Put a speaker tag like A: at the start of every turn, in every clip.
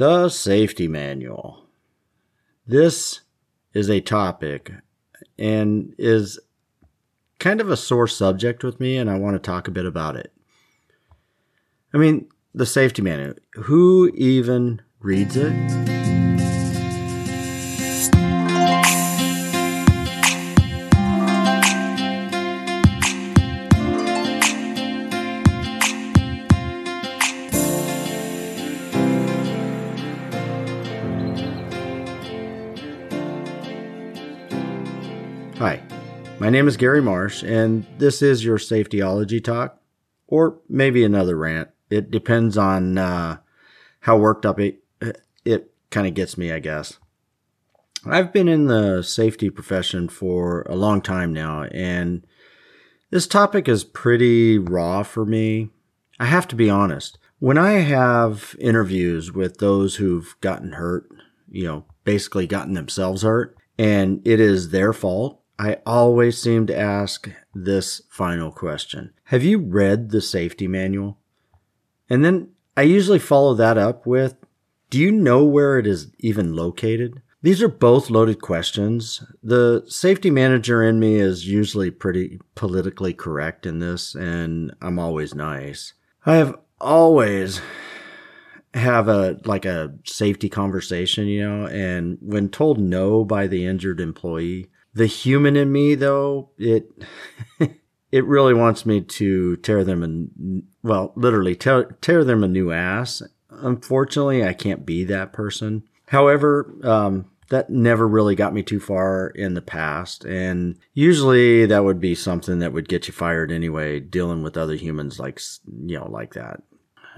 A: The safety manual. This is a topic and is kind of a sore subject with me, and I want to talk a bit about it. I mean, the safety manual. Who even reads it? My name is Gary Marsh, and this is your safetyology talk, or maybe another rant. It depends on uh, how worked up it, it kind of gets me, I guess. I've been in the safety profession for a long time now, and this topic is pretty raw for me. I have to be honest. When I have interviews with those who've gotten hurt, you know, basically gotten themselves hurt, and it is their fault, I always seem to ask this final question Have you read the safety manual? And then I usually follow that up with Do you know where it is even located? These are both loaded questions. The safety manager in me is usually pretty politically correct in this, and I'm always nice. I have always have a like a safety conversation, you know, and when told no by the injured employee, the human in me, though, it it really wants me to tear them and well, literally tear, tear them a new ass. Unfortunately, I can't be that person. However, um, that never really got me too far in the past. And usually that would be something that would get you fired anyway, dealing with other humans like, you know, like that.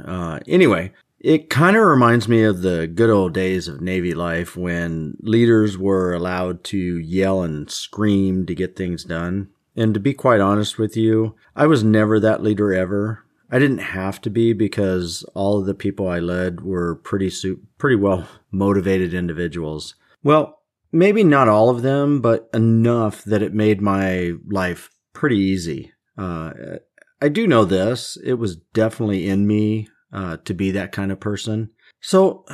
A: Uh, anyway, it kind of reminds me of the good old days of Navy life when leaders were allowed to yell and scream to get things done. And to be quite honest with you, I was never that leader ever. I didn't have to be because all of the people I led were pretty su- pretty well motivated individuals. Well, maybe not all of them, but enough that it made my life pretty easy. Uh, I do know this. It was definitely in me uh, to be that kind of person. So,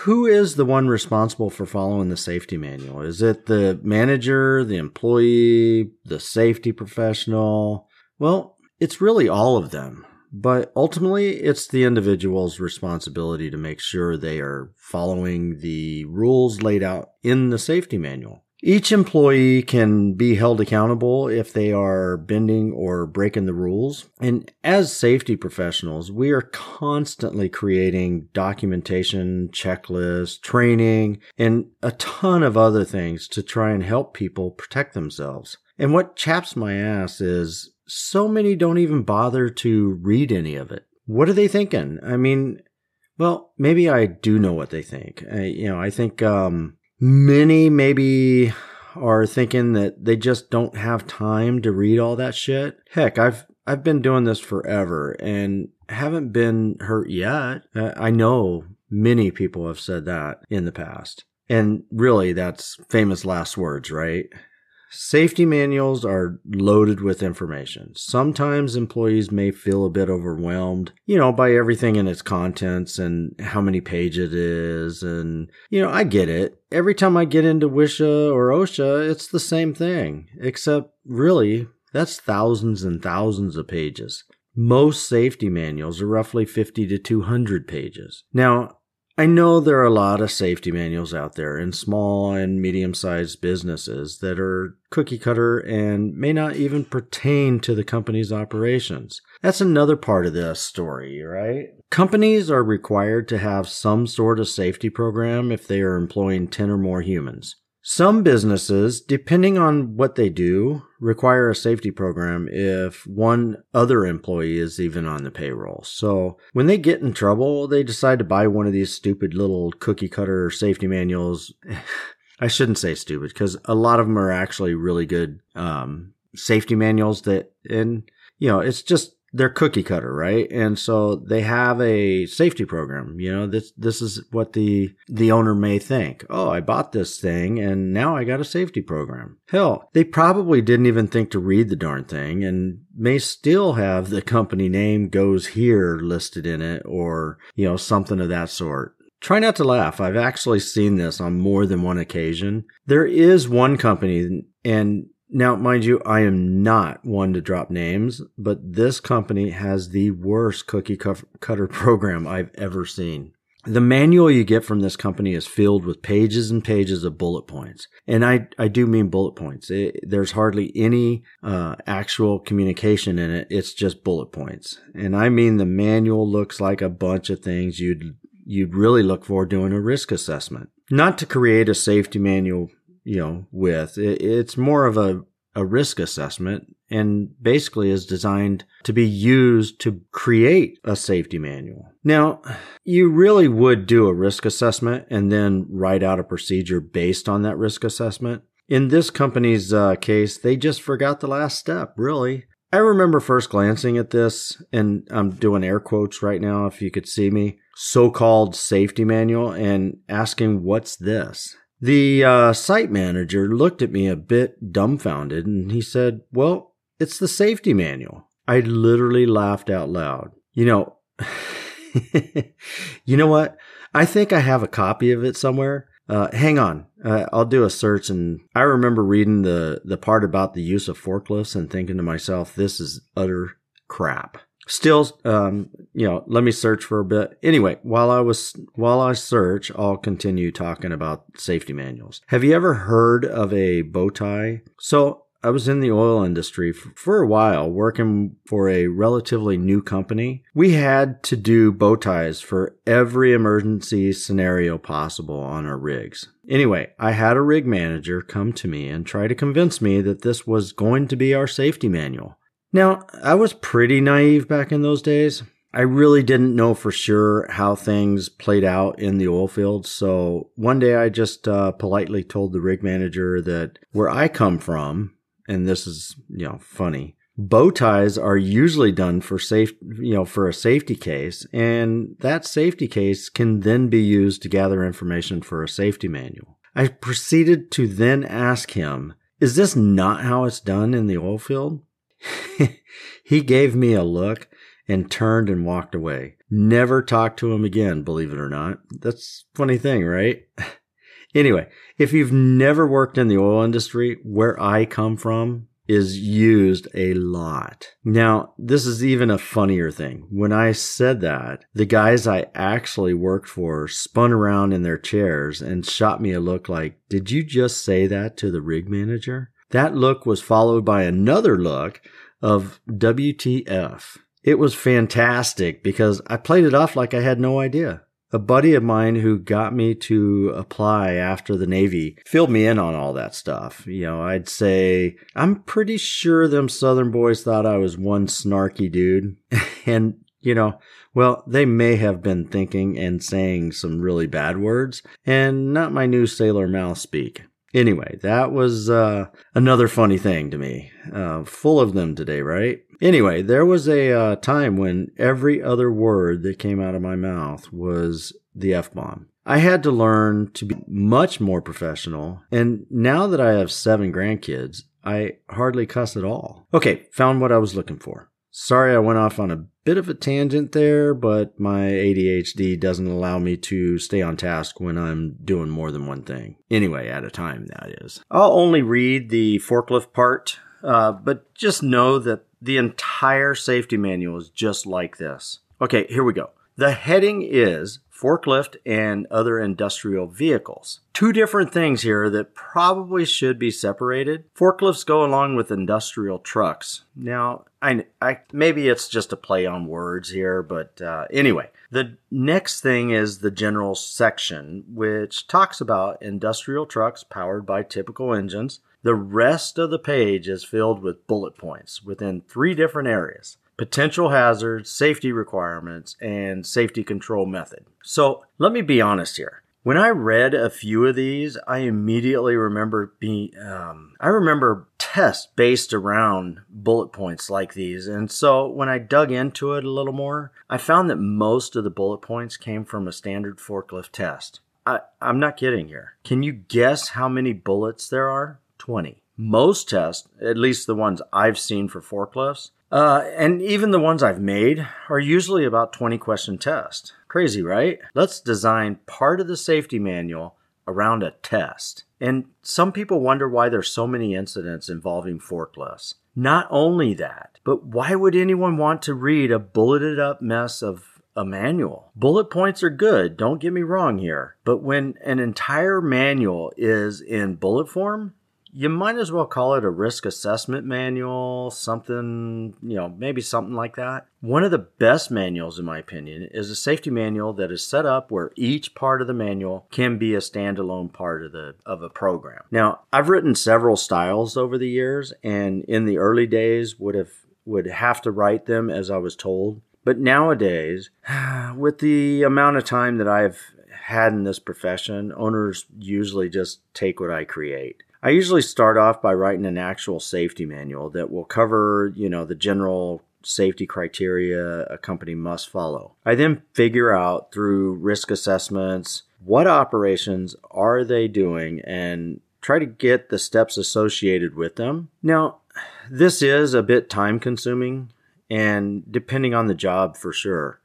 A: who is the one responsible for following the safety manual? Is it the manager, the employee, the safety professional? Well, it's really all of them. But ultimately, it's the individual's responsibility to make sure they are following the rules laid out in the safety manual. Each employee can be held accountable if they are bending or breaking the rules. And as safety professionals, we are constantly creating documentation, checklists, training, and a ton of other things to try and help people protect themselves. And what chaps my ass is so many don't even bother to read any of it. What are they thinking? I mean, well, maybe I do know what they think. I, you know, I think, um, Many maybe are thinking that they just don't have time to read all that shit. Heck, I've I've been doing this forever and haven't been hurt yet. I know many people have said that in the past. And really that's famous last words, right? Safety manuals are loaded with information. Sometimes employees may feel a bit overwhelmed, you know, by everything in its contents and how many pages it is. And, you know, I get it. Every time I get into WISHA or OSHA, it's the same thing, except really, that's thousands and thousands of pages. Most safety manuals are roughly 50 to 200 pages. Now, I know there are a lot of safety manuals out there in small and medium sized businesses that are cookie cutter and may not even pertain to the company's operations. That's another part of this story, right? Companies are required to have some sort of safety program if they are employing 10 or more humans. Some businesses, depending on what they do, require a safety program if one other employee is even on the payroll. So when they get in trouble, they decide to buy one of these stupid little cookie cutter safety manuals. I shouldn't say stupid because a lot of them are actually really good um, safety manuals that, and you know, it's just they're cookie cutter, right? And so they have a safety program. You know, this this is what the the owner may think. Oh, I bought this thing and now I got a safety program. Hell, they probably didn't even think to read the darn thing and may still have the company name goes here listed in it or, you know, something of that sort. try not to laugh. I've actually seen this on more than one occasion. There is one company, and now, mind you, I am not one to drop names, but this company has the worst cookie cutter program I've ever seen. The manual you get from this company is filled with pages and pages of bullet points. And I, I do mean bullet points. It, there's hardly any uh, actual communication in it. It's just bullet points. And I mean the manual looks like a bunch of things you'd you'd really look for doing a risk assessment. Not to create a safety manual, you know, with it, it's more of a a risk assessment and basically is designed to be used to create a safety manual. Now, you really would do a risk assessment and then write out a procedure based on that risk assessment. In this company's uh, case, they just forgot the last step, really. I remember first glancing at this, and I'm doing air quotes right now if you could see me, so called safety manual, and asking, What's this? The uh, site manager looked at me a bit dumbfounded and he said, Well, it's the safety manual. I literally laughed out loud. You know, you know what? I think I have a copy of it somewhere. Uh, hang on, uh, I'll do a search. And I remember reading the the part about the use of forklifts and thinking to myself, "This is utter crap." Still, um, you know, let me search for a bit. Anyway, while I was while I search, I'll continue talking about safety manuals. Have you ever heard of a bow tie? So I was in the oil industry for a while, working for a relatively new company. We had to do bow ties for every emergency scenario possible on our rigs. Anyway, I had a rig manager come to me and try to convince me that this was going to be our safety manual. Now, I was pretty naive back in those days. I really didn't know for sure how things played out in the oil field. So one day I just uh, politely told the rig manager that where I come from, and this is, you know, funny. Bow ties are usually done for safe, you know, for a safety case, and that safety case can then be used to gather information for a safety manual. I proceeded to then ask him, is this not how it's done in the oil field? he gave me a look and turned and walked away. Never talked to him again, believe it or not. That's funny thing, right? Anyway, if you've never worked in the oil industry, where I come from is used a lot. Now, this is even a funnier thing. When I said that, the guys I actually worked for spun around in their chairs and shot me a look like, did you just say that to the rig manager? That look was followed by another look of WTF. It was fantastic because I played it off like I had no idea a buddy of mine who got me to apply after the Navy filled me in on all that stuff. You know, I'd say, I'm pretty sure them Southern boys thought I was one snarky dude. and, you know, well, they may have been thinking and saying some really bad words and not my new sailor mouth speak. Anyway, that was uh, another funny thing to me. Uh, full of them today, right? Anyway, there was a uh, time when every other word that came out of my mouth was the F bomb. I had to learn to be much more professional. And now that I have seven grandkids, I hardly cuss at all. Okay, found what I was looking for. Sorry I went off on a bit of a tangent there, but my ADHD doesn't allow me to stay on task when I'm doing more than one thing. Anyway, at a time, that is. I'll only read the forklift part, uh, but just know that the entire safety manual is just like this. Okay, here we go. The heading is forklift and other industrial vehicles. Two different things here that probably should be separated. Forklifts go along with industrial trucks. Now, I, I maybe it's just a play on words here, but uh, anyway, the next thing is the general section, which talks about industrial trucks powered by typical engines. The rest of the page is filled with bullet points within three different areas potential hazards, safety requirements, and safety control method. So let me be honest here. When I read a few of these, I immediately remember being, um, I remember tests based around bullet points like these. And so when I dug into it a little more, I found that most of the bullet points came from a standard forklift test. I, I'm not kidding here. Can you guess how many bullets there are? 20. Most tests, at least the ones I've seen for forklifts, uh, and even the ones I've made are usually about 20 question tests. Crazy, right? Let's design part of the safety manual around a test. And some people wonder why there's so many incidents involving forklifts. Not only that, but why would anyone want to read a bulleted up mess of a manual? Bullet points are good, don't get me wrong here. But when an entire manual is in bullet form, you might as well call it a risk assessment manual, something, you know, maybe something like that. One of the best manuals, in my opinion, is a safety manual that is set up where each part of the manual can be a standalone part of the of a program. Now, I've written several styles over the years, and in the early days would have would have to write them as I was told. But nowadays, with the amount of time that I've had in this profession, owners usually just take what I create. I usually start off by writing an actual safety manual that will cover, you know, the general safety criteria a company must follow. I then figure out through risk assessments what operations are they doing and try to get the steps associated with them. Now, this is a bit time consuming and depending on the job for sure.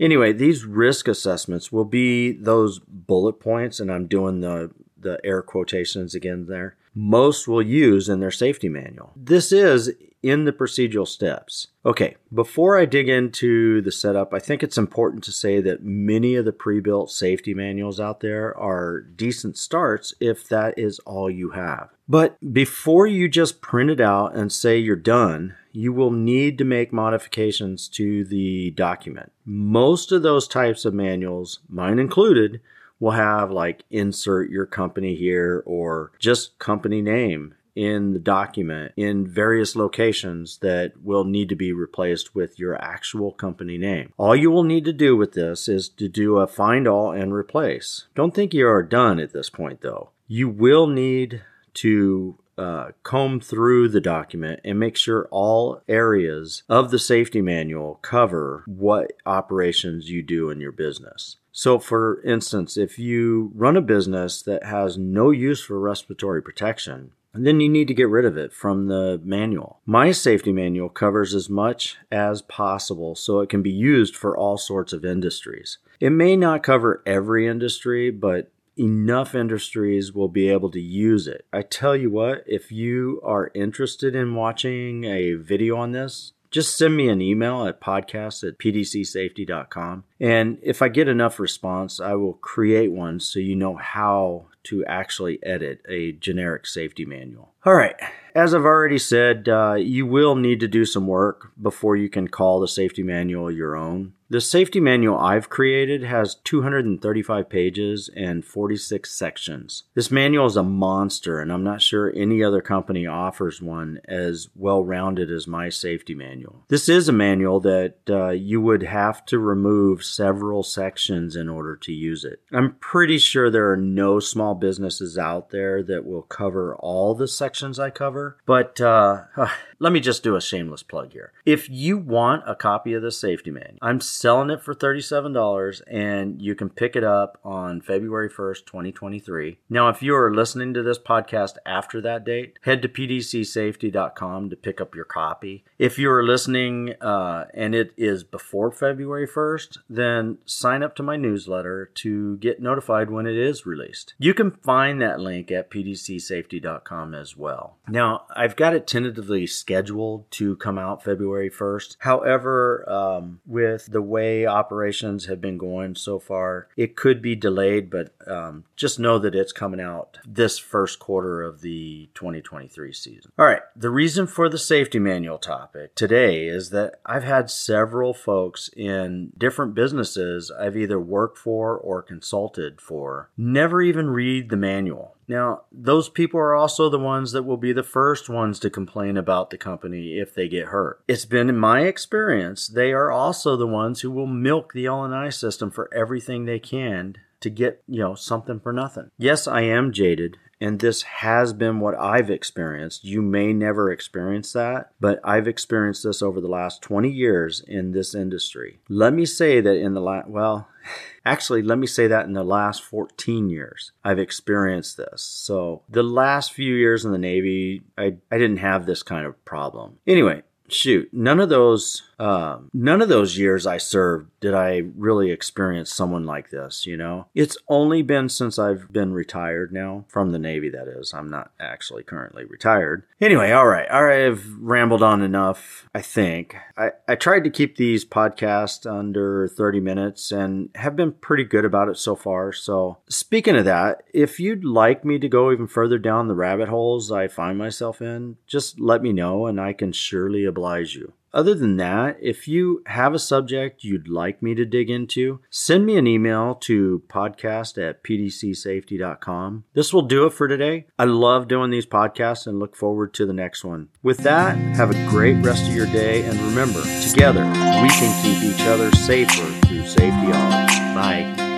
A: Anyway, these risk assessments will be those bullet points, and I'm doing the the air quotations again there most will use in their safety manual. This is in the procedural steps. Okay, before I dig into the setup, I think it's important to say that many of the pre built safety manuals out there are decent starts if that is all you have. But before you just print it out and say you're done, you will need to make modifications to the document. Most of those types of manuals, mine included, will have like insert your company here or just company name in the document in various locations that will need to be replaced with your actual company name. All you will need to do with this is to do a find all and replace. Don't think you are done at this point though. You will need to uh, comb through the document and make sure all areas of the safety manual cover what operations you do in your business. So, for instance, if you run a business that has no use for respiratory protection, then you need to get rid of it from the manual. My safety manual covers as much as possible so it can be used for all sorts of industries. It may not cover every industry, but enough industries will be able to use it. I tell you what, if you are interested in watching a video on this, just send me an email at podcast at pdcsafety.com. And if I get enough response, I will create one so you know how to actually edit a generic safety manual. All right. As I've already said, uh, you will need to do some work before you can call the safety manual your own. The safety manual I've created has 235 pages and 46 sections. This manual is a monster, and I'm not sure any other company offers one as well rounded as my safety manual. This is a manual that uh, you would have to remove several sections in order to use it. I'm pretty sure there are no small businesses out there that will cover all the sections I cover, but uh, let me just do a shameless plug here. If you want a copy of the safety manual, I'm selling it for $37 and you can pick it up on February 1st, 2023. Now, if you are listening to this podcast after that date, head to pdcsafety.com to pick up your copy. If you are listening uh, and it is before February 1st, then sign up to my newsletter to get notified when it is released. You can find that link at pdcsafety.com as well. Now, I've got it tentatively scheduled to come out February 1st. However, um, with the way operations have been going so far, it could be delayed, but um, just know that it's coming out this first quarter of the 2023 season. All right, the reason for the safety manual topic today is that I've had several folks in different businesses I've either worked for or consulted for never even read the manual. Now, those people are also the ones that will be the first ones to complain about the company if they get hurt. It's been in my experience, they are also the ones who will milk the L&I system for everything they can to get, you know, something for nothing. Yes, I am jaded and this has been what I've experienced. You may never experience that, but I've experienced this over the last 20 years in this industry. Let me say that in the last, well, actually, let me say that in the last 14 years, I've experienced this. So the last few years in the Navy, I, I didn't have this kind of problem. Anyway, shoot, none of those, uh, none of those years I served did I really experience someone like this. You know, it's only been since I've been retired now from the Navy. That is, I'm not actually currently retired. Anyway, all right, all right. I've rambled on enough. I think I I tried to keep these podcasts under 30 minutes and have been pretty good about it so far. So speaking of that, if you'd like me to go even further down the rabbit holes I find myself in, just let me know and I can surely oblige you. Other than that, if you have a subject you'd like me to dig into, send me an email to podcast at pdcsafety.com. This will do it for today. I love doing these podcasts and look forward to the next one. With that, have a great rest of your day and remember, together we can keep each other safer through safety. Bye.